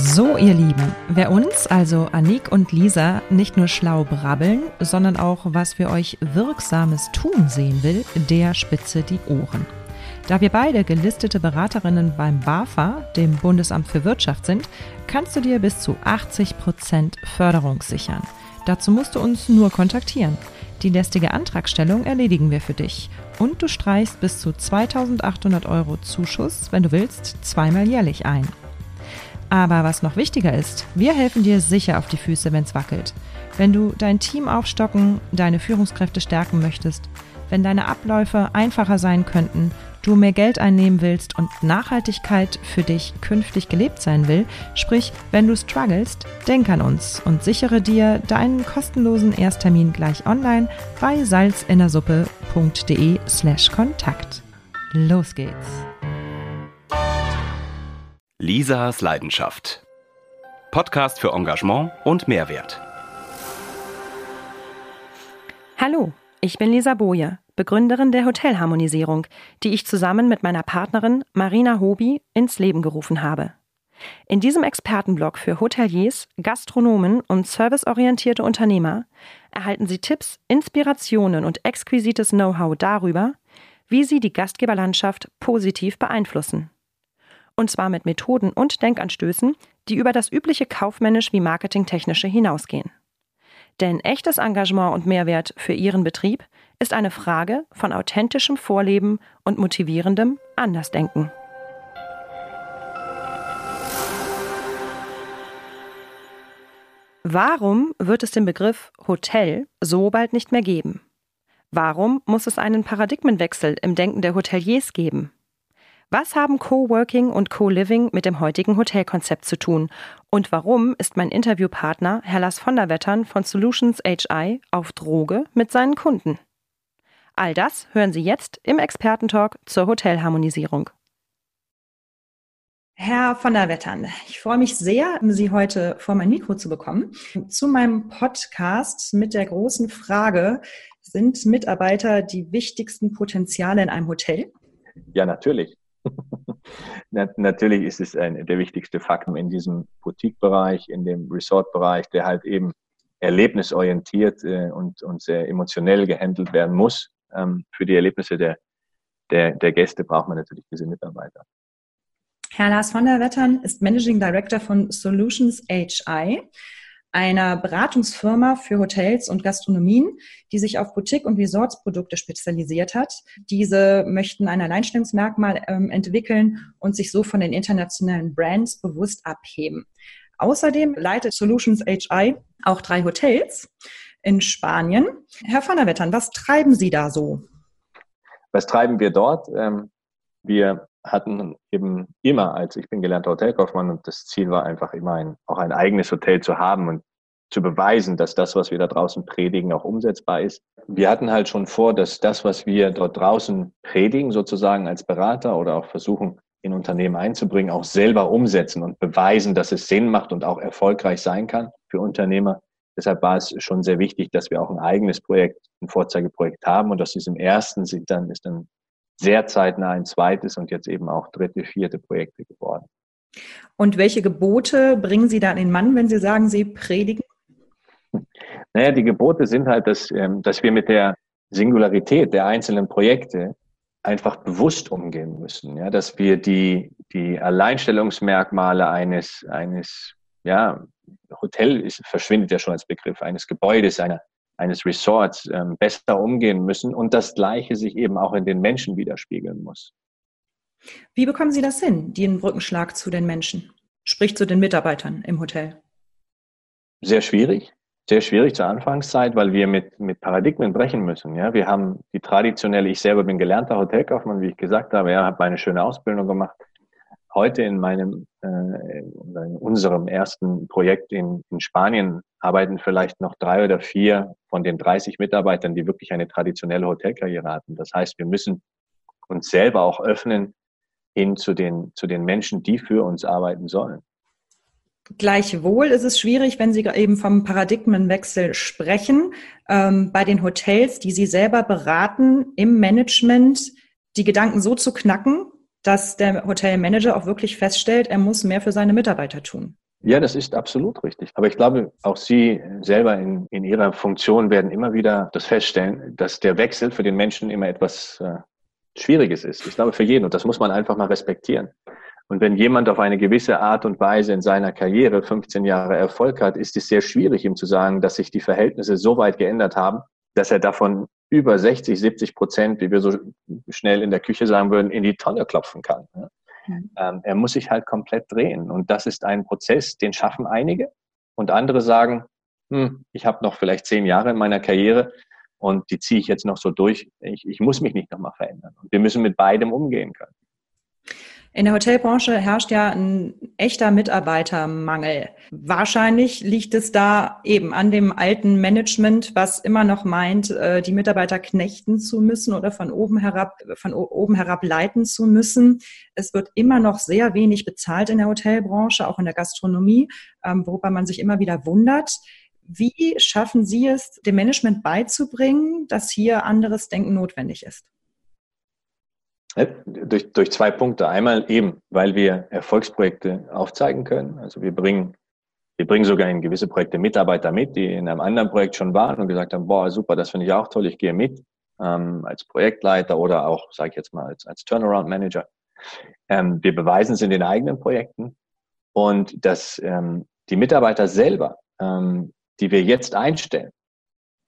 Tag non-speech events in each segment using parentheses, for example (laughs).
So, ihr Lieben, wer uns, also Anik und Lisa, nicht nur schlau brabbeln, sondern auch was für euch Wirksames tun sehen will, der spitze die Ohren. Da wir beide gelistete Beraterinnen beim BAFA, dem Bundesamt für Wirtschaft, sind, kannst du dir bis zu 80% Förderung sichern. Dazu musst du uns nur kontaktieren. Die lästige Antragstellung erledigen wir für dich. Und du streichst bis zu 2800 Euro Zuschuss, wenn du willst, zweimal jährlich ein. Aber was noch wichtiger ist, wir helfen dir sicher auf die Füße, wenn es wackelt. Wenn du dein Team aufstocken, deine Führungskräfte stärken möchtest, wenn deine Abläufe einfacher sein könnten du mehr Geld einnehmen willst und Nachhaltigkeit für dich künftig gelebt sein will, sprich, wenn du strugglest, denk an uns und sichere dir deinen kostenlosen Ersttermin gleich online bei salzinnersuppe.de slash Kontakt. Los geht's! Lisas Leidenschaft. Podcast für Engagement und Mehrwert. Hallo, ich bin Lisa Boje Begründerin der Hotelharmonisierung, die ich zusammen mit meiner Partnerin Marina Hobi ins Leben gerufen habe. In diesem Expertenblog für Hoteliers, Gastronomen und serviceorientierte Unternehmer erhalten Sie Tipps, Inspirationen und exquisites Know-how darüber, wie Sie die Gastgeberlandschaft positiv beeinflussen. Und zwar mit Methoden und Denkanstößen, die über das übliche kaufmännisch wie marketingtechnische hinausgehen. Denn echtes Engagement und Mehrwert für Ihren Betrieb ist eine Frage von authentischem Vorleben und motivierendem Andersdenken. Warum wird es den Begriff Hotel so bald nicht mehr geben? Warum muss es einen Paradigmenwechsel im Denken der Hoteliers geben? Was haben Coworking und Co-Living mit dem heutigen Hotelkonzept zu tun? Und warum ist mein Interviewpartner Hellas von der Wettern von Solutions HI auf Droge mit seinen Kunden? All das hören Sie jetzt im Expertentalk zur Hotelharmonisierung. Herr von der Wettern, ich freue mich sehr, Sie heute vor mein Mikro zu bekommen. Zu meinem Podcast mit der großen Frage, sind Mitarbeiter die wichtigsten Potenziale in einem Hotel? Ja, natürlich. (laughs) natürlich ist es ein, der wichtigste Faktor in diesem Boutique-Bereich, in dem Resort-Bereich, der halt eben erlebnisorientiert äh, und, und sehr emotionell gehandelt werden muss ähm, für die Erlebnisse der, der, der Gäste braucht man natürlich diese Mitarbeiter. Herr Lars von der Wettern ist Managing Director von Solutions HI, einer Beratungsfirma für Hotels und Gastronomien, die sich auf Boutique- und Resortsprodukte spezialisiert hat. Diese möchten ein Alleinstellungsmerkmal ähm, entwickeln und sich so von den internationalen Brands bewusst abheben. Außerdem leitet Solutions HI auch drei Hotels in Spanien. Herr van der Wettern, was treiben Sie da so? Was treiben wir dort? Ähm, wir hatten eben immer, als ich bin gelernter Hotelkaufmann und das Ziel war einfach immer ein, auch ein eigenes Hotel zu haben und zu beweisen, dass das, was wir da draußen predigen, auch umsetzbar ist. Wir hatten halt schon vor, dass das, was wir dort draußen predigen, sozusagen als Berater oder auch versuchen, in Unternehmen einzubringen, auch selber umsetzen und beweisen, dass es Sinn macht und auch erfolgreich sein kann für Unternehmer. Deshalb war es schon sehr wichtig, dass wir auch ein eigenes Projekt, ein Vorzeigeprojekt haben und aus diesem ersten sind dann, ist dann sehr zeitnah ein zweites und jetzt eben auch dritte, vierte Projekte geworden. Und welche Gebote bringen Sie da an den Mann, wenn Sie sagen, Sie predigen? Naja, die Gebote sind halt, dass, ähm, dass wir mit der Singularität der einzelnen Projekte einfach bewusst umgehen müssen. Ja, dass wir die, die Alleinstellungsmerkmale eines, eines ja, Hotel ist, verschwindet ja schon als Begriff, eines Gebäudes, einer, eines Resorts ähm, besser umgehen müssen und das Gleiche sich eben auch in den Menschen widerspiegeln muss. Wie bekommen Sie das hin, den Brückenschlag zu den Menschen, sprich zu den Mitarbeitern im Hotel? Sehr schwierig, sehr schwierig zur Anfangszeit, weil wir mit, mit Paradigmen brechen müssen. Ja, wir haben die traditionelle, ich selber bin gelernter Hotelkaufmann, wie ich gesagt habe, ja, habe meine schöne Ausbildung gemacht heute in meinem, äh, in unserem ersten Projekt in, in Spanien arbeiten vielleicht noch drei oder vier von den 30 Mitarbeitern, die wirklich eine traditionelle Hotelkarriere hatten. Das heißt, wir müssen uns selber auch öffnen hin zu den, zu den Menschen, die für uns arbeiten sollen. Gleichwohl ist es schwierig, wenn Sie eben vom Paradigmenwechsel sprechen, ähm, bei den Hotels, die Sie selber beraten, im Management die Gedanken so zu knacken, dass der Hotelmanager auch wirklich feststellt, er muss mehr für seine Mitarbeiter tun. Ja, das ist absolut richtig. Aber ich glaube, auch Sie selber in, in Ihrer Funktion werden immer wieder das feststellen, dass der Wechsel für den Menschen immer etwas äh, Schwieriges ist. Ich glaube, für jeden. Und das muss man einfach mal respektieren. Und wenn jemand auf eine gewisse Art und Weise in seiner Karriere 15 Jahre Erfolg hat, ist es sehr schwierig, ihm zu sagen, dass sich die Verhältnisse so weit geändert haben, dass er davon über 60, 70 Prozent, wie wir so schnell in der Küche sagen würden, in die Tonne klopfen kann. Ähm, er muss sich halt komplett drehen. Und das ist ein Prozess, den schaffen einige. Und andere sagen, hm, ich habe noch vielleicht zehn Jahre in meiner Karriere und die ziehe ich jetzt noch so durch. Ich, ich muss mich nicht nochmal verändern. Und wir müssen mit beidem umgehen können. In der Hotelbranche herrscht ja ein echter Mitarbeitermangel. Wahrscheinlich liegt es da eben an dem alten Management, was immer noch meint, äh, die Mitarbeiter knechten zu müssen oder von oben herab, von oben herab leiten zu müssen. Es wird immer noch sehr wenig bezahlt in der Hotelbranche, auch in der Gastronomie, ähm, worüber man sich immer wieder wundert. Wie schaffen Sie es, dem Management beizubringen, dass hier anderes Denken notwendig ist? Durch, durch zwei Punkte. Einmal eben, weil wir Erfolgsprojekte aufzeigen können. Also wir bringen, wir bringen sogar in gewisse Projekte Mitarbeiter mit, die in einem anderen Projekt schon waren und gesagt haben, boah, super, das finde ich auch toll, ich gehe mit ähm, als Projektleiter oder auch, sage ich jetzt mal, als, als Turnaround-Manager. Ähm, wir beweisen es in den eigenen Projekten und dass ähm, die Mitarbeiter selber, ähm, die wir jetzt einstellen,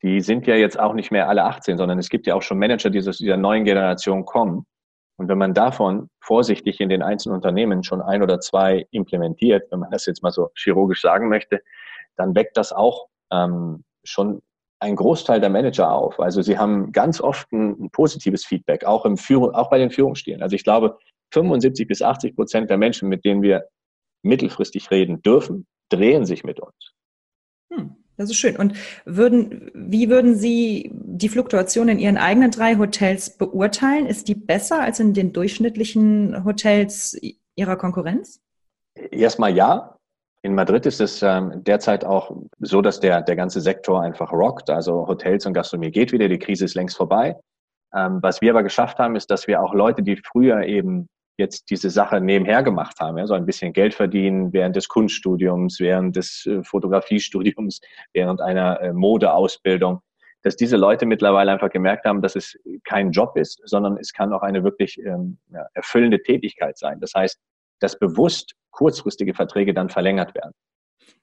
die sind ja jetzt auch nicht mehr alle 18, sondern es gibt ja auch schon Manager, die aus dieser neuen Generation kommen, und wenn man davon vorsichtig in den einzelnen Unternehmen schon ein oder zwei implementiert, wenn man das jetzt mal so chirurgisch sagen möchte, dann weckt das auch ähm, schon ein Großteil der Manager auf. Also sie haben ganz oft ein, ein positives Feedback, auch, im Führung, auch bei den Führungsstilen. Also ich glaube, 75 bis 80 Prozent der Menschen, mit denen wir mittelfristig reden dürfen, drehen sich mit uns. Hm. Das ist schön. Und würden, wie würden Sie die Fluktuation in Ihren eigenen drei Hotels beurteilen? Ist die besser als in den durchschnittlichen Hotels Ihrer Konkurrenz? Erstmal ja. In Madrid ist es ähm, derzeit auch so, dass der, der ganze Sektor einfach rockt. Also Hotels und Gastronomie geht wieder, die Krise ist längst vorbei. Ähm, was wir aber geschafft haben, ist, dass wir auch Leute, die früher eben jetzt diese Sache nebenher gemacht haben, ja, so ein bisschen Geld verdienen während des Kunststudiums, während des äh, Fotografiestudiums, (laughs) während einer äh, Modeausbildung, dass diese Leute mittlerweile einfach gemerkt haben, dass es kein Job ist, sondern es kann auch eine wirklich ähm, ja, erfüllende Tätigkeit sein. Das heißt, dass bewusst kurzfristige Verträge dann verlängert werden.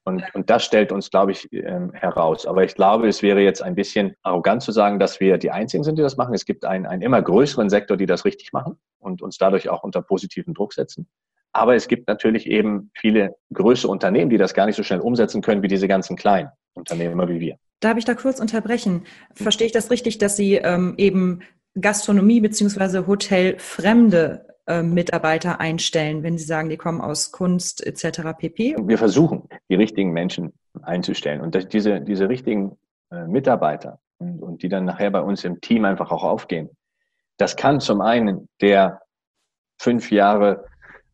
Und, und das stellt uns, glaube ich, ähm, heraus. Aber ich glaube, es wäre jetzt ein bisschen arrogant zu sagen, dass wir die Einzigen sind, die das machen. Es gibt einen, einen immer größeren Sektor, die das richtig machen und uns dadurch auch unter positiven Druck setzen. Aber es gibt natürlich eben viele größere Unternehmen, die das gar nicht so schnell umsetzen können wie diese ganzen kleinen Unternehmer wie wir. Darf ich da kurz unterbrechen? Verstehe ich das richtig, dass Sie ähm, eben Gastronomie beziehungsweise Hotelfremde äh, Mitarbeiter einstellen, wenn Sie sagen, die kommen aus Kunst etc. pp? Wir versuchen, die richtigen Menschen einzustellen und diese, diese richtigen äh, Mitarbeiter und, und die dann nachher bei uns im Team einfach auch aufgehen. Das kann zum einen der fünf Jahre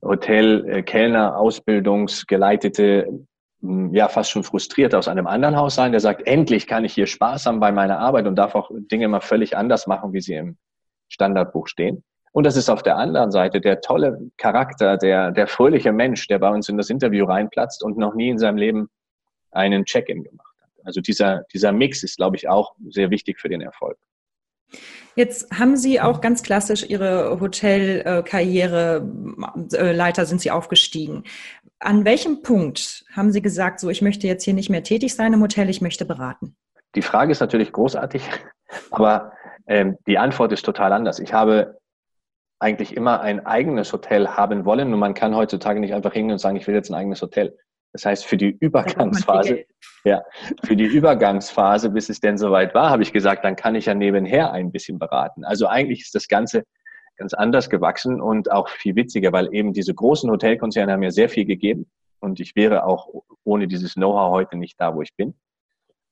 Hotel, äh, Kellner, Ausbildungsgeleitete, hm, ja, fast schon frustriert aus einem anderen Haus sein, der sagt, endlich kann ich hier Spaß haben bei meiner Arbeit und darf auch Dinge mal völlig anders machen, wie sie im Standardbuch stehen. Und das ist auf der anderen Seite der tolle Charakter, der, der fröhliche Mensch, der bei uns in das Interview reinplatzt und noch nie in seinem Leben einen Check-in gemacht hat. Also dieser, dieser Mix ist, glaube ich, auch sehr wichtig für den Erfolg. Jetzt haben Sie auch ganz klassisch Ihre Hotelkarriere, äh, Leiter sind Sie aufgestiegen. An welchem Punkt haben Sie gesagt, so ich möchte jetzt hier nicht mehr tätig sein im Hotel, ich möchte beraten? Die Frage ist natürlich großartig, (laughs) aber ähm, die Antwort ist total anders. Ich habe eigentlich immer ein eigenes Hotel haben wollen und man kann heutzutage nicht einfach hingehen und sagen, ich will jetzt ein eigenes Hotel. Das heißt, für die Übergangsphase, ja, für die Übergangsphase, bis es denn soweit war, habe ich gesagt, dann kann ich ja nebenher ein bisschen beraten. Also eigentlich ist das Ganze ganz anders gewachsen und auch viel witziger, weil eben diese großen Hotelkonzerne haben mir sehr viel gegeben und ich wäre auch ohne dieses Know-how heute nicht da, wo ich bin.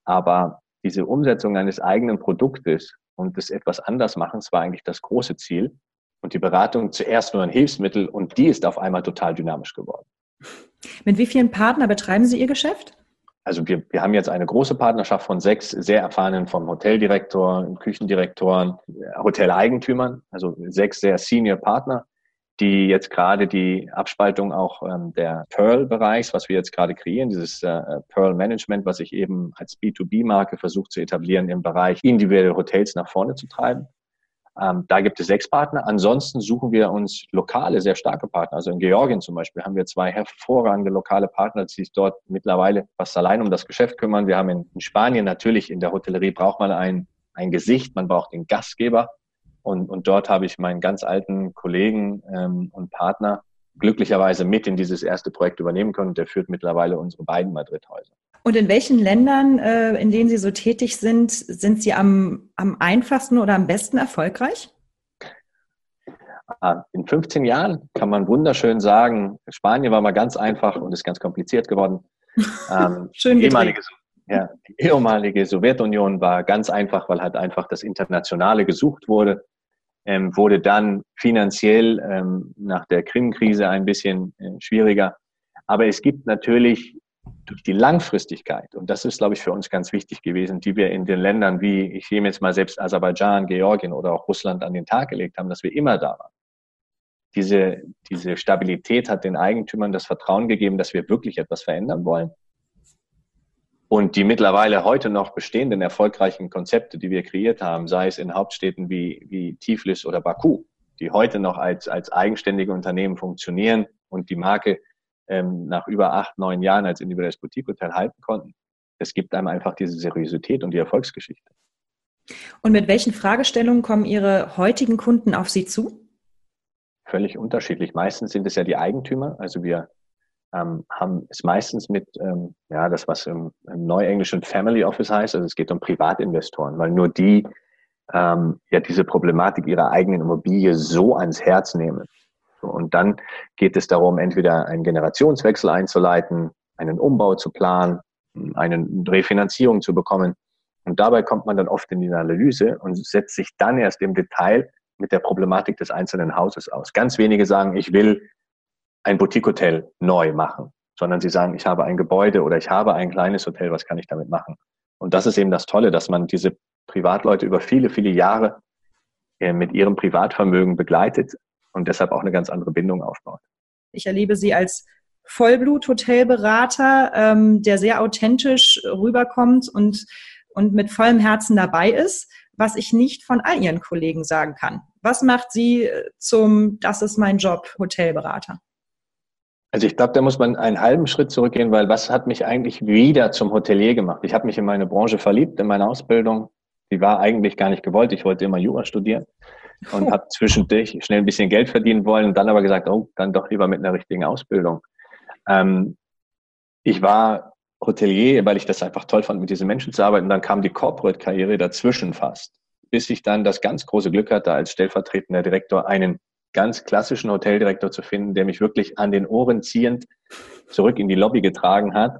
Aber diese Umsetzung eines eigenen Produktes und des etwas anders machen, war eigentlich das große Ziel und die Beratung zuerst nur ein Hilfsmittel und die ist auf einmal total dynamisch geworden. Mit wie vielen Partnern betreiben Sie Ihr Geschäft? Also wir, wir haben jetzt eine große Partnerschaft von sechs sehr erfahrenen vom Hoteldirektor, Küchendirektoren, Hoteleigentümern, also sechs sehr Senior Partner, die jetzt gerade die Abspaltung auch ähm, der Pearl-Bereichs, was wir jetzt gerade kreieren, dieses äh, Pearl-Management, was ich eben als B2B-Marke versucht zu etablieren im Bereich individuelle Hotels nach vorne zu treiben. Ähm, da gibt es sechs Partner. Ansonsten suchen wir uns lokale, sehr starke Partner. Also in Georgien zum Beispiel haben wir zwei hervorragende lokale Partner, die sich dort mittlerweile fast allein um das Geschäft kümmern. Wir haben in, in Spanien natürlich in der Hotellerie braucht man ein, ein Gesicht, man braucht den Gastgeber. Und, und dort habe ich meinen ganz alten Kollegen ähm, und Partner glücklicherweise mit in dieses erste Projekt übernehmen können. Der führt mittlerweile unsere beiden Madrid-Häuser. Und in welchen Ländern, äh, in denen Sie so tätig sind, sind Sie am, am einfachsten oder am besten erfolgreich? Ah, in 15 Jahren kann man wunderschön sagen, Spanien war mal ganz einfach und ist ganz kompliziert geworden. (laughs) Ähm, Schön ehemalige, ja, die ehemalige Sowjetunion war ganz einfach, weil halt einfach das Internationale gesucht wurde ähm, wurde dann finanziell ähm, nach der Krim-Krise ein bisschen äh, schwieriger. Aber es gibt natürlich durch die Langfristigkeit, und das ist, glaube ich, für uns ganz wichtig gewesen, die wir in den Ländern wie, ich nehme jetzt mal selbst Aserbaidschan, Georgien oder auch Russland an den Tag gelegt haben, dass wir immer da waren. Diese, diese Stabilität hat den Eigentümern das Vertrauen gegeben, dass wir wirklich etwas verändern wollen. Und die mittlerweile heute noch bestehenden erfolgreichen Konzepte, die wir kreiert haben, sei es in Hauptstädten wie, wie Tiflis oder Baku, die heute noch als, als eigenständige Unternehmen funktionieren und die Marke ähm, nach über acht, neun Jahren als individuelles Boutique-Hotel halten konnten, es gibt einem einfach diese Seriosität und die Erfolgsgeschichte. Und mit welchen Fragestellungen kommen Ihre heutigen Kunden auf Sie zu? Völlig unterschiedlich. Meistens sind es ja die Eigentümer. Also wir ähm, haben es meistens mit, ähm, ja, das was im, im Neuenglischen Family Office heißt, also es geht um Privatinvestoren, weil nur die ähm, ja diese Problematik ihrer eigenen Immobilie so ans Herz nehmen. Und dann geht es darum, entweder einen Generationswechsel einzuleiten, einen Umbau zu planen, eine Refinanzierung zu bekommen. Und dabei kommt man dann oft in die Analyse und setzt sich dann erst im Detail mit der Problematik des einzelnen Hauses aus. Ganz wenige sagen, ich will ein Boutique-Hotel neu machen, sondern sie sagen, ich habe ein Gebäude oder ich habe ein kleines Hotel, was kann ich damit machen? Und das ist eben das Tolle, dass man diese Privatleute über viele, viele Jahre äh, mit ihrem Privatvermögen begleitet und deshalb auch eine ganz andere Bindung aufbaut. Ich erlebe Sie als Vollblut-Hotelberater, ähm, der sehr authentisch rüberkommt und, und mit vollem Herzen dabei ist, was ich nicht von all Ihren Kollegen sagen kann. Was macht Sie zum, das ist mein Job, Hotelberater? Also ich glaube, da muss man einen halben Schritt zurückgehen, weil was hat mich eigentlich wieder zum Hotelier gemacht? Ich habe mich in meine Branche verliebt, in meine Ausbildung. Die war eigentlich gar nicht gewollt. Ich wollte immer Jura studieren und habe zwischendurch schnell ein bisschen Geld verdienen wollen und dann aber gesagt, oh, dann doch lieber mit einer richtigen Ausbildung. Ähm, ich war Hotelier, weil ich das einfach toll fand, mit diesen Menschen zu arbeiten. Dann kam die Corporate-Karriere dazwischen fast, bis ich dann das ganz große Glück hatte, als stellvertretender Direktor einen ganz klassischen Hoteldirektor zu finden, der mich wirklich an den Ohren ziehend zurück in die Lobby getragen hat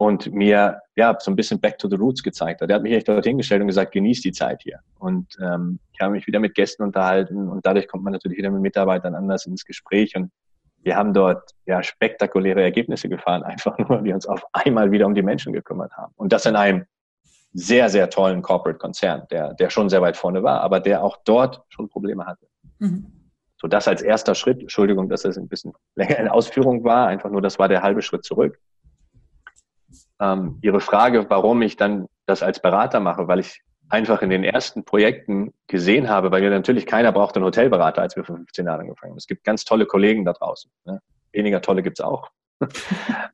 und mir ja so ein bisschen back to the roots gezeigt hat. Er hat mich echt dorthin gestellt und gesagt, genieß die Zeit hier. Und ähm, ich habe mich wieder mit Gästen unterhalten und dadurch kommt man natürlich wieder mit Mitarbeitern anders ins Gespräch und wir haben dort ja spektakuläre Ergebnisse gefahren, (laughs) einfach nur, weil wir uns auf einmal wieder um die Menschen gekümmert haben. Und das in einem sehr, sehr tollen Corporate-Konzern, der, der schon sehr weit vorne war, aber der auch dort schon Probleme hatte. Mhm. So das als erster Schritt. Entschuldigung, dass das ein bisschen länger in Ausführung war. Einfach nur, das war der halbe Schritt zurück. Ähm, Ihre Frage, warum ich dann das als Berater mache, weil ich einfach in den ersten Projekten gesehen habe, weil wir natürlich keiner braucht einen Hotelberater, als wir vor 15 Jahren angefangen haben. Es gibt ganz tolle Kollegen da draußen. Ne? Weniger tolle gibt's auch. (laughs)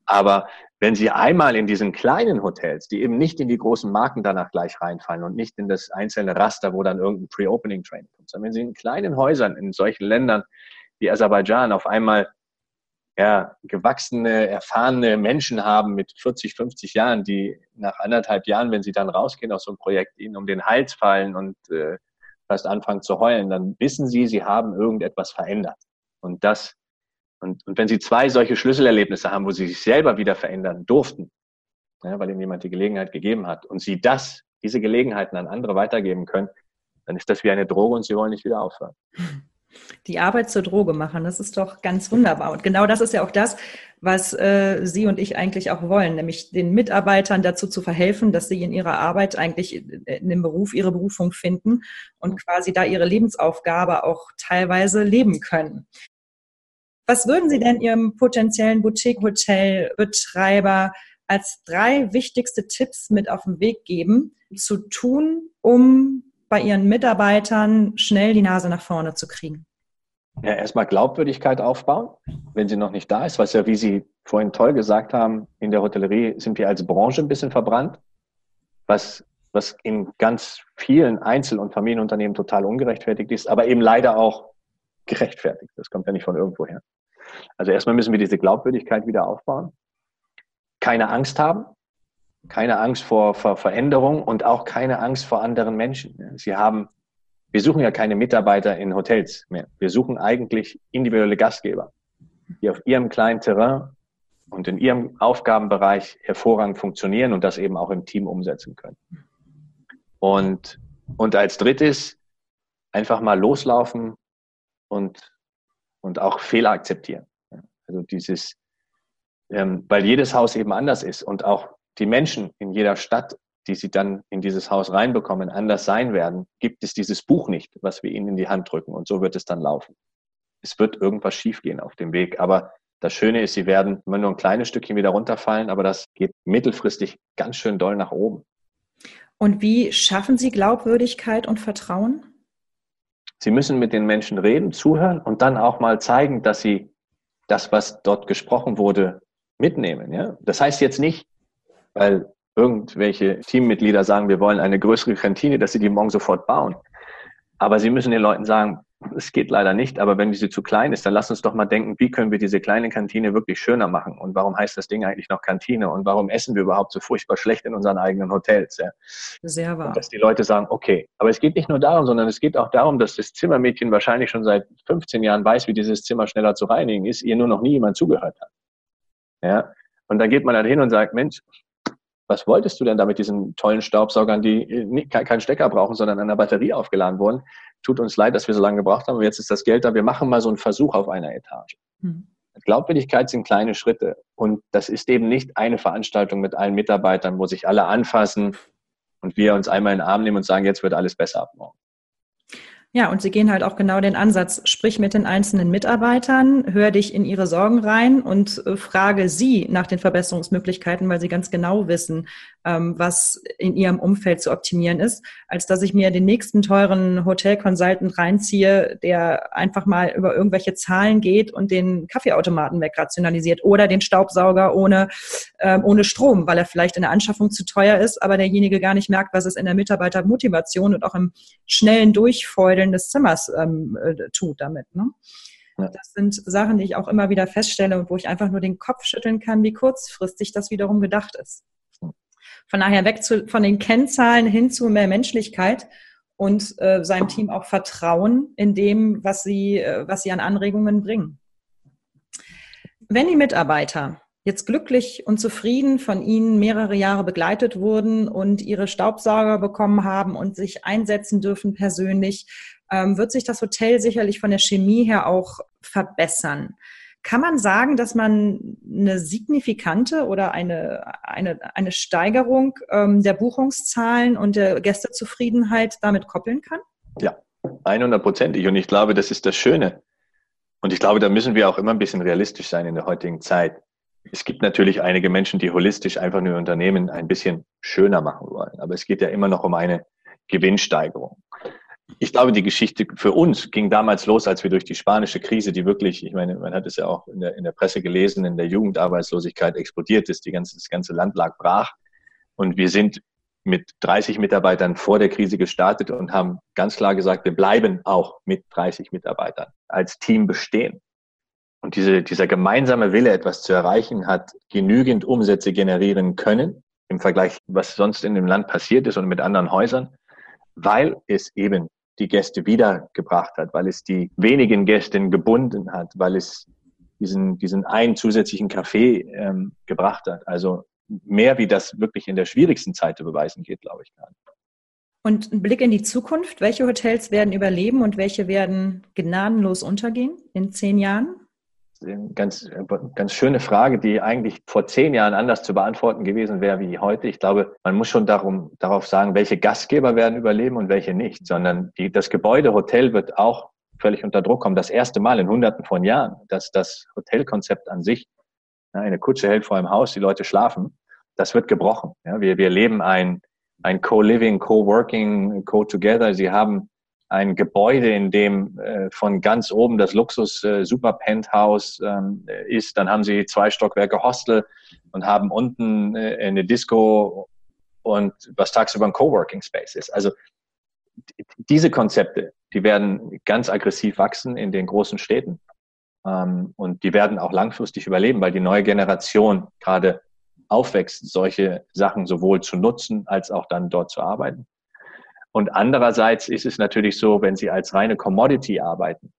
Aber wenn Sie einmal in diesen kleinen Hotels, die eben nicht in die großen Marken danach gleich reinfallen und nicht in das einzelne Raster, wo dann irgendein Pre-Opening-Training kommt, sondern wenn Sie in kleinen Häusern in solchen Ländern wie Aserbaidschan auf einmal ja, gewachsene, erfahrene Menschen haben mit 40, 50 Jahren, die nach anderthalb Jahren, wenn sie dann rausgehen aus so einem Projekt, ihnen um den Hals fallen und äh, fast anfangen zu heulen, dann wissen sie, sie haben irgendetwas verändert. Und das und, und wenn Sie zwei solche Schlüsselerlebnisse haben, wo Sie sich selber wieder verändern durften, ja, weil Ihnen jemand die Gelegenheit gegeben hat und Sie das, diese Gelegenheiten an andere weitergeben können, dann ist das wie eine Droge und Sie wollen nicht wieder aufhören. (laughs) Die Arbeit zur Droge machen, das ist doch ganz wunderbar. Und genau das ist ja auch das, was äh, Sie und ich eigentlich auch wollen, nämlich den Mitarbeitern dazu zu verhelfen, dass sie in ihrer Arbeit eigentlich in dem Beruf ihre Berufung finden und quasi da ihre Lebensaufgabe auch teilweise leben können. Was würden Sie denn Ihrem potenziellen Boutique-Hotel-Betreiber als drei wichtigste Tipps mit auf den Weg geben, zu tun, um bei Ihren Mitarbeitern schnell die Nase nach vorne zu kriegen? Ja, erstmal Glaubwürdigkeit aufbauen, wenn sie noch nicht da ist, was ja, wie Sie vorhin toll gesagt haben, in der Hotellerie sind wir als Branche ein bisschen verbrannt, was, was in ganz vielen Einzel- und Familienunternehmen total ungerechtfertigt ist, aber eben leider auch gerechtfertigt. Das kommt ja nicht von irgendwo her. Also erstmal müssen wir diese Glaubwürdigkeit wieder aufbauen. Keine Angst haben, keine Angst vor, vor Veränderung und auch keine Angst vor anderen Menschen. Sie haben, wir suchen ja keine Mitarbeiter in Hotels mehr. Wir suchen eigentlich individuelle Gastgeber, die auf ihrem kleinen Terrain und in ihrem Aufgabenbereich hervorragend funktionieren und das eben auch im Team umsetzen können. Und, und als drittes einfach mal loslaufen und, und auch Fehler akzeptieren. Also dieses, ähm, weil jedes Haus eben anders ist und auch die Menschen in jeder Stadt, die sie dann in dieses Haus reinbekommen, anders sein werden, gibt es dieses Buch nicht, was wir ihnen in die Hand drücken. Und so wird es dann laufen. Es wird irgendwas schiefgehen auf dem Weg. Aber das Schöne ist, sie werden immer nur ein kleines Stückchen wieder runterfallen, aber das geht mittelfristig ganz schön doll nach oben. Und wie schaffen Sie Glaubwürdigkeit und Vertrauen? Sie müssen mit den Menschen reden, zuhören und dann auch mal zeigen, dass sie das, was dort gesprochen wurde, mitnehmen. Ja? Das heißt jetzt nicht, weil irgendwelche Teammitglieder sagen, wir wollen eine größere Kantine, dass sie die morgen sofort bauen. Aber sie müssen den Leuten sagen, es geht leider nicht, aber wenn diese zu klein ist, dann lass uns doch mal denken, wie können wir diese kleine Kantine wirklich schöner machen? Und warum heißt das Ding eigentlich noch Kantine? Und warum essen wir überhaupt so furchtbar schlecht in unseren eigenen Hotels? Ja? Sehr wahr. Und dass die Leute sagen, okay, aber es geht nicht nur darum, sondern es geht auch darum, dass das Zimmermädchen wahrscheinlich schon seit 15 Jahren weiß, wie dieses Zimmer schneller zu reinigen ist, ihr nur noch nie jemand zugehört hat. Ja? Und dann geht man dann hin und sagt, Mensch, was wolltest du denn da mit diesen tollen Staubsaugern, die keinen Stecker brauchen, sondern an der Batterie aufgeladen wurden? Tut uns leid, dass wir so lange gebraucht haben, aber jetzt ist das Geld da. Wir machen mal so einen Versuch auf einer Etage. Hm. Glaubwürdigkeit sind kleine Schritte. Und das ist eben nicht eine Veranstaltung mit allen Mitarbeitern, wo sich alle anfassen und wir uns einmal in den Arm nehmen und sagen, jetzt wird alles besser ab morgen. Ja, und sie gehen halt auch genau den Ansatz, sprich mit den einzelnen Mitarbeitern, hör dich in ihre Sorgen rein und äh, frage sie nach den Verbesserungsmöglichkeiten, weil sie ganz genau wissen, was in ihrem Umfeld zu optimieren ist, als dass ich mir den nächsten teuren Hotel-Consultant reinziehe, der einfach mal über irgendwelche Zahlen geht und den Kaffeeautomaten wegrationalisiert oder den Staubsauger ohne, ähm, ohne Strom, weil er vielleicht in der Anschaffung zu teuer ist, aber derjenige gar nicht merkt, was es in der Mitarbeitermotivation und auch im schnellen Durchfeuern Feudeln des Zimmers ähm, äh, tut damit. Ne? Das sind Sachen, die ich auch immer wieder feststelle und wo ich einfach nur den Kopf schütteln kann, wie kurzfristig das wiederum gedacht ist. Von daher weg zu, von den Kennzahlen hin zu mehr Menschlichkeit und äh, seinem Team auch Vertrauen in dem, was sie, äh, was sie an Anregungen bringen. Wenn die Mitarbeiter jetzt glücklich und zufrieden von Ihnen mehrere Jahre begleitet wurden und Ihre Staubsauger bekommen haben und sich einsetzen dürfen persönlich, ähm, wird sich das Hotel sicherlich von der Chemie her auch verbessern. Kann man sagen, dass man eine signifikante oder eine, eine, eine Steigerung ähm, der Buchungszahlen und der Gästezufriedenheit damit koppeln kann? Ja, 100%ig. Und ich glaube, das ist das Schöne. Und ich glaube, da müssen wir auch immer ein bisschen realistisch sein in der heutigen Zeit. Es gibt natürlich einige Menschen, die holistisch einfach nur Unternehmen ein bisschen schöner machen wollen. Aber es geht ja immer noch um eine Gewinnsteigerung. Ich glaube, die Geschichte für uns ging damals los, als wir durch die spanische Krise, die wirklich, ich meine, man hat es ja auch in der, in der Presse gelesen, in der Jugendarbeitslosigkeit explodiert ist, die ganze, das ganze Land lag brach. Und wir sind mit 30 Mitarbeitern vor der Krise gestartet und haben ganz klar gesagt, wir bleiben auch mit 30 Mitarbeitern als Team bestehen. Und diese, dieser gemeinsame Wille, etwas zu erreichen, hat genügend Umsätze generieren können im Vergleich, was sonst in dem Land passiert ist und mit anderen Häusern, weil es eben die Gäste wiedergebracht hat, weil es die wenigen Gäste gebunden hat, weil es diesen, diesen einen zusätzlichen Kaffee ähm, gebracht hat. Also mehr wie das wirklich in der schwierigsten Zeit zu beweisen geht, glaube ich gar nicht. Und ein Blick in die Zukunft. Welche Hotels werden überleben und welche werden gnadenlos untergehen in zehn Jahren? Ganz, ganz schöne Frage, die eigentlich vor zehn Jahren anders zu beantworten gewesen wäre wie heute. Ich glaube, man muss schon darum, darauf sagen, welche Gastgeber werden überleben und welche nicht, sondern die, das Gebäude Hotel wird auch völlig unter Druck kommen. Das erste Mal in hunderten von Jahren, dass das Hotelkonzept an sich, eine Kutsche hält vor einem Haus, die Leute schlafen, das wird gebrochen. Ja, wir, wir leben ein, ein Co-Living, Co-Working, Co-Together. Sie haben ein Gebäude, in dem äh, von ganz oben das Luxus äh, Super Penthouse ähm, ist. Dann haben sie zwei Stockwerke Hostel und haben unten äh, eine Disco und was tagsüber ein Coworking Space ist. Also diese Konzepte, die werden ganz aggressiv wachsen in den großen Städten. Ähm, und die werden auch langfristig überleben, weil die neue Generation gerade aufwächst, solche Sachen sowohl zu nutzen als auch dann dort zu arbeiten. Und andererseits ist es natürlich so, wenn Sie als reine Commodity arbeiten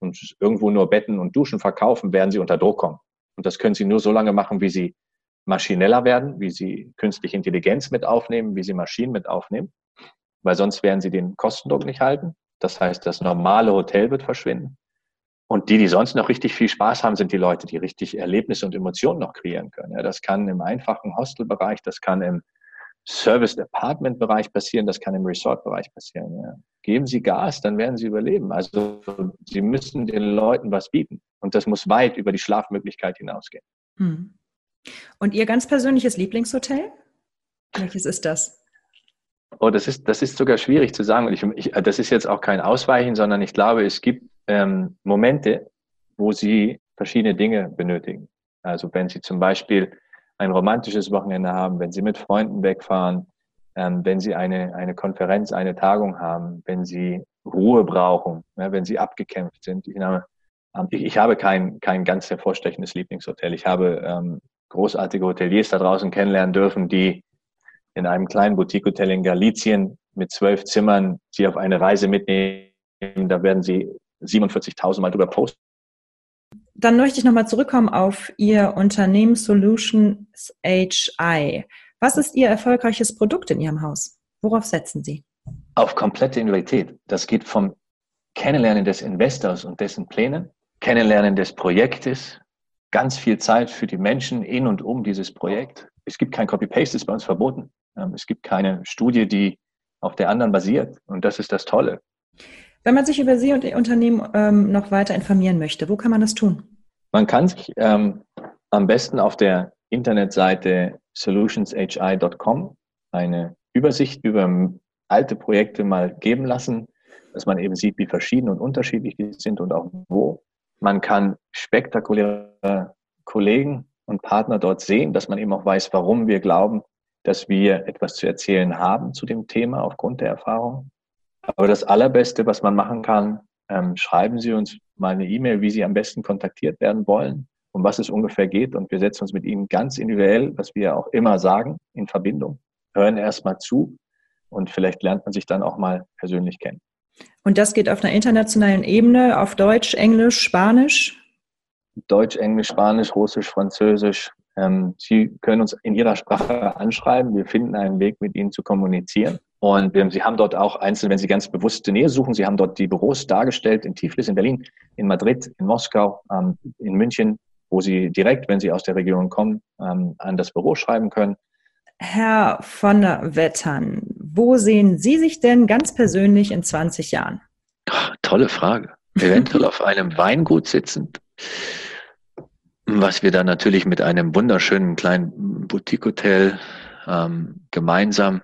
und irgendwo nur Betten und Duschen verkaufen, werden Sie unter Druck kommen. Und das können Sie nur so lange machen, wie Sie maschineller werden, wie Sie künstliche Intelligenz mit aufnehmen, wie Sie Maschinen mit aufnehmen, weil sonst werden Sie den Kostendruck nicht halten. Das heißt, das normale Hotel wird verschwinden. Und die, die sonst noch richtig viel Spaß haben, sind die Leute, die richtig Erlebnisse und Emotionen noch kreieren können. Ja, das kann im einfachen Hostelbereich, das kann im Service-Apartment-Bereich passieren, das kann im Resort-Bereich passieren. Ja. Geben Sie Gas, dann werden Sie überleben. Also Sie müssen den Leuten was bieten. Und das muss weit über die Schlafmöglichkeit hinausgehen. Hm. Und Ihr ganz persönliches Lieblingshotel? Welches ist das? Oh, das ist, das ist sogar schwierig zu sagen. Ich, ich, das ist jetzt auch kein Ausweichen, sondern ich glaube, es gibt ähm, Momente, wo Sie verschiedene Dinge benötigen. Also wenn Sie zum Beispiel ein romantisches Wochenende haben, wenn Sie mit Freunden wegfahren, ähm, wenn Sie eine, eine Konferenz, eine Tagung haben, wenn Sie Ruhe brauchen, ja, wenn Sie abgekämpft sind. Ich, habe, ich, ich habe kein, kein ganz hervorstechendes Lieblingshotel. Ich habe ähm, großartige Hoteliers da draußen kennenlernen dürfen, die in einem kleinen Boutique-Hotel in Galizien mit zwölf Zimmern Sie auf eine Reise mitnehmen. Da werden Sie 47.000 Mal drüber posten dann möchte ich nochmal zurückkommen auf Ihr Unternehmen Solutions HI. Was ist Ihr erfolgreiches Produkt in Ihrem Haus? Worauf setzen Sie? Auf komplette Individualität. Das geht vom Kennenlernen des Investors und dessen Plänen, Kennenlernen des Projektes, ganz viel Zeit für die Menschen in und um dieses Projekt. Es gibt kein Copy-Paste, ist bei uns verboten. Ähm, es gibt keine Studie, die auf der anderen basiert. Und das ist das Tolle. Wenn man sich über Sie und Ihr Unternehmen ähm, noch weiter informieren möchte, wo kann man das tun? Man kann sich ähm, am besten auf der Internetseite solutionshi.com eine Übersicht über alte Projekte mal geben lassen, dass man eben sieht, wie verschieden und unterschiedlich die sind und auch wo. Man kann spektakuläre Kollegen und Partner dort sehen, dass man eben auch weiß, warum wir glauben, dass wir etwas zu erzählen haben zu dem Thema aufgrund der Erfahrung. Aber das Allerbeste, was man machen kann, ähm, schreiben Sie uns mal eine E-Mail, wie Sie am besten kontaktiert werden wollen, um was es ungefähr geht. Und wir setzen uns mit Ihnen ganz individuell, was wir auch immer sagen, in Verbindung, hören erstmal zu und vielleicht lernt man sich dann auch mal persönlich kennen. Und das geht auf einer internationalen Ebene, auf Deutsch, Englisch, Spanisch? Deutsch, Englisch, Spanisch, Russisch, Französisch. Ähm, Sie können uns in Ihrer Sprache anschreiben. Wir finden einen Weg, mit Ihnen zu kommunizieren. Und ähm, sie haben dort auch einzeln, wenn sie ganz bewusste Nähe suchen, sie haben dort die Büros dargestellt in Tiflis, in Berlin, in Madrid, in Moskau, ähm, in München, wo sie direkt, wenn sie aus der Region kommen, ähm, an das Büro schreiben können. Herr von der Wettern, wo sehen Sie sich denn ganz persönlich in 20 Jahren? Ach, tolle Frage. Eventuell auf einem Weingut sitzend, was wir dann natürlich mit einem wunderschönen kleinen Boutique-Hotel ähm, gemeinsam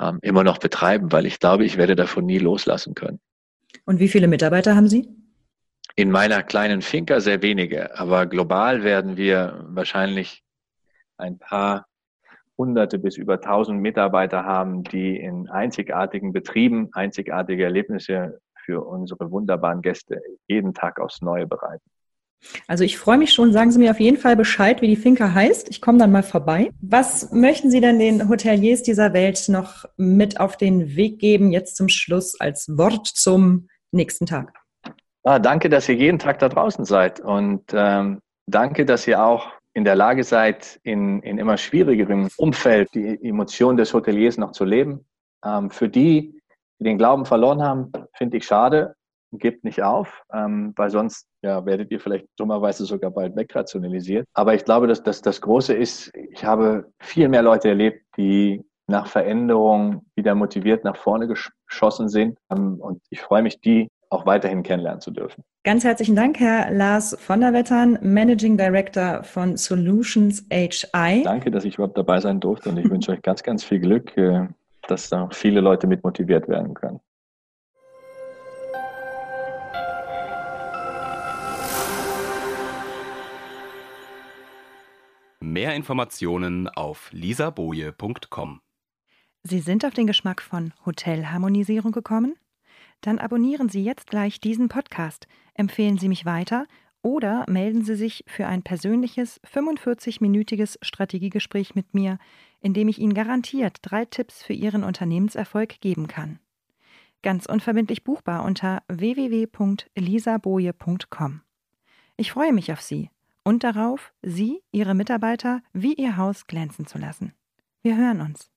ähm, immer noch betreiben, weil ich glaube, ich werde davon nie loslassen können. Und wie viele Mitarbeiter haben Sie? In meiner kleinen Finca sehr wenige, aber global werden wir wahrscheinlich ein paar Hunderte bis über tausend Mitarbeiter haben, die in einzigartigen Betrieben einzigartige Erlebnisse für unsere wunderbaren Gäste jeden Tag aufs Neue bereiten. Also ich freue mich schon. Sagen Sie mir auf jeden Fall Bescheid, wie die Finca heißt. Ich komme dann mal vorbei. Was möchten Sie denn den Hoteliers dieser Welt noch mit auf den Weg geben, jetzt zum Schluss als Wort zum nächsten Tag? Ah, danke, dass ihr jeden Tag da draußen seid und ähm, danke, dass ihr auch in der Lage seid, in, in immer schwierigerem Umfeld die Emotionen des Hoteliers noch zu leben. Ähm, für die, die den Glauben verloren haben, finde ich schade. Gebt nicht auf, ähm, weil sonst ja, werdet ihr vielleicht dummerweise sogar bald wegrationalisiert. Aber ich glaube, dass, dass das Große ist, ich habe viel mehr Leute erlebt, die nach Veränderung wieder motiviert nach vorne geschossen sind. Ähm, und ich freue mich, die auch weiterhin kennenlernen zu dürfen. Ganz herzlichen Dank, Herr Lars von der Wettern, Managing Director von Solutions HI. Danke, dass ich überhaupt dabei sein durfte und ich wünsche euch ganz, ganz viel Glück, äh, dass da viele Leute mit motiviert werden können. Mehr Informationen auf lisaboje.com. Sie sind auf den Geschmack von Hotelharmonisierung gekommen? Dann abonnieren Sie jetzt gleich diesen Podcast, empfehlen Sie mich weiter oder melden Sie sich für ein persönliches 45-minütiges Strategiegespräch mit mir, in dem ich Ihnen garantiert drei Tipps für Ihren Unternehmenserfolg geben kann. Ganz unverbindlich buchbar unter www.elisaboje.com. Ich freue mich auf Sie und darauf, Sie, Ihre Mitarbeiter wie Ihr Haus glänzen zu lassen. Wir hören uns.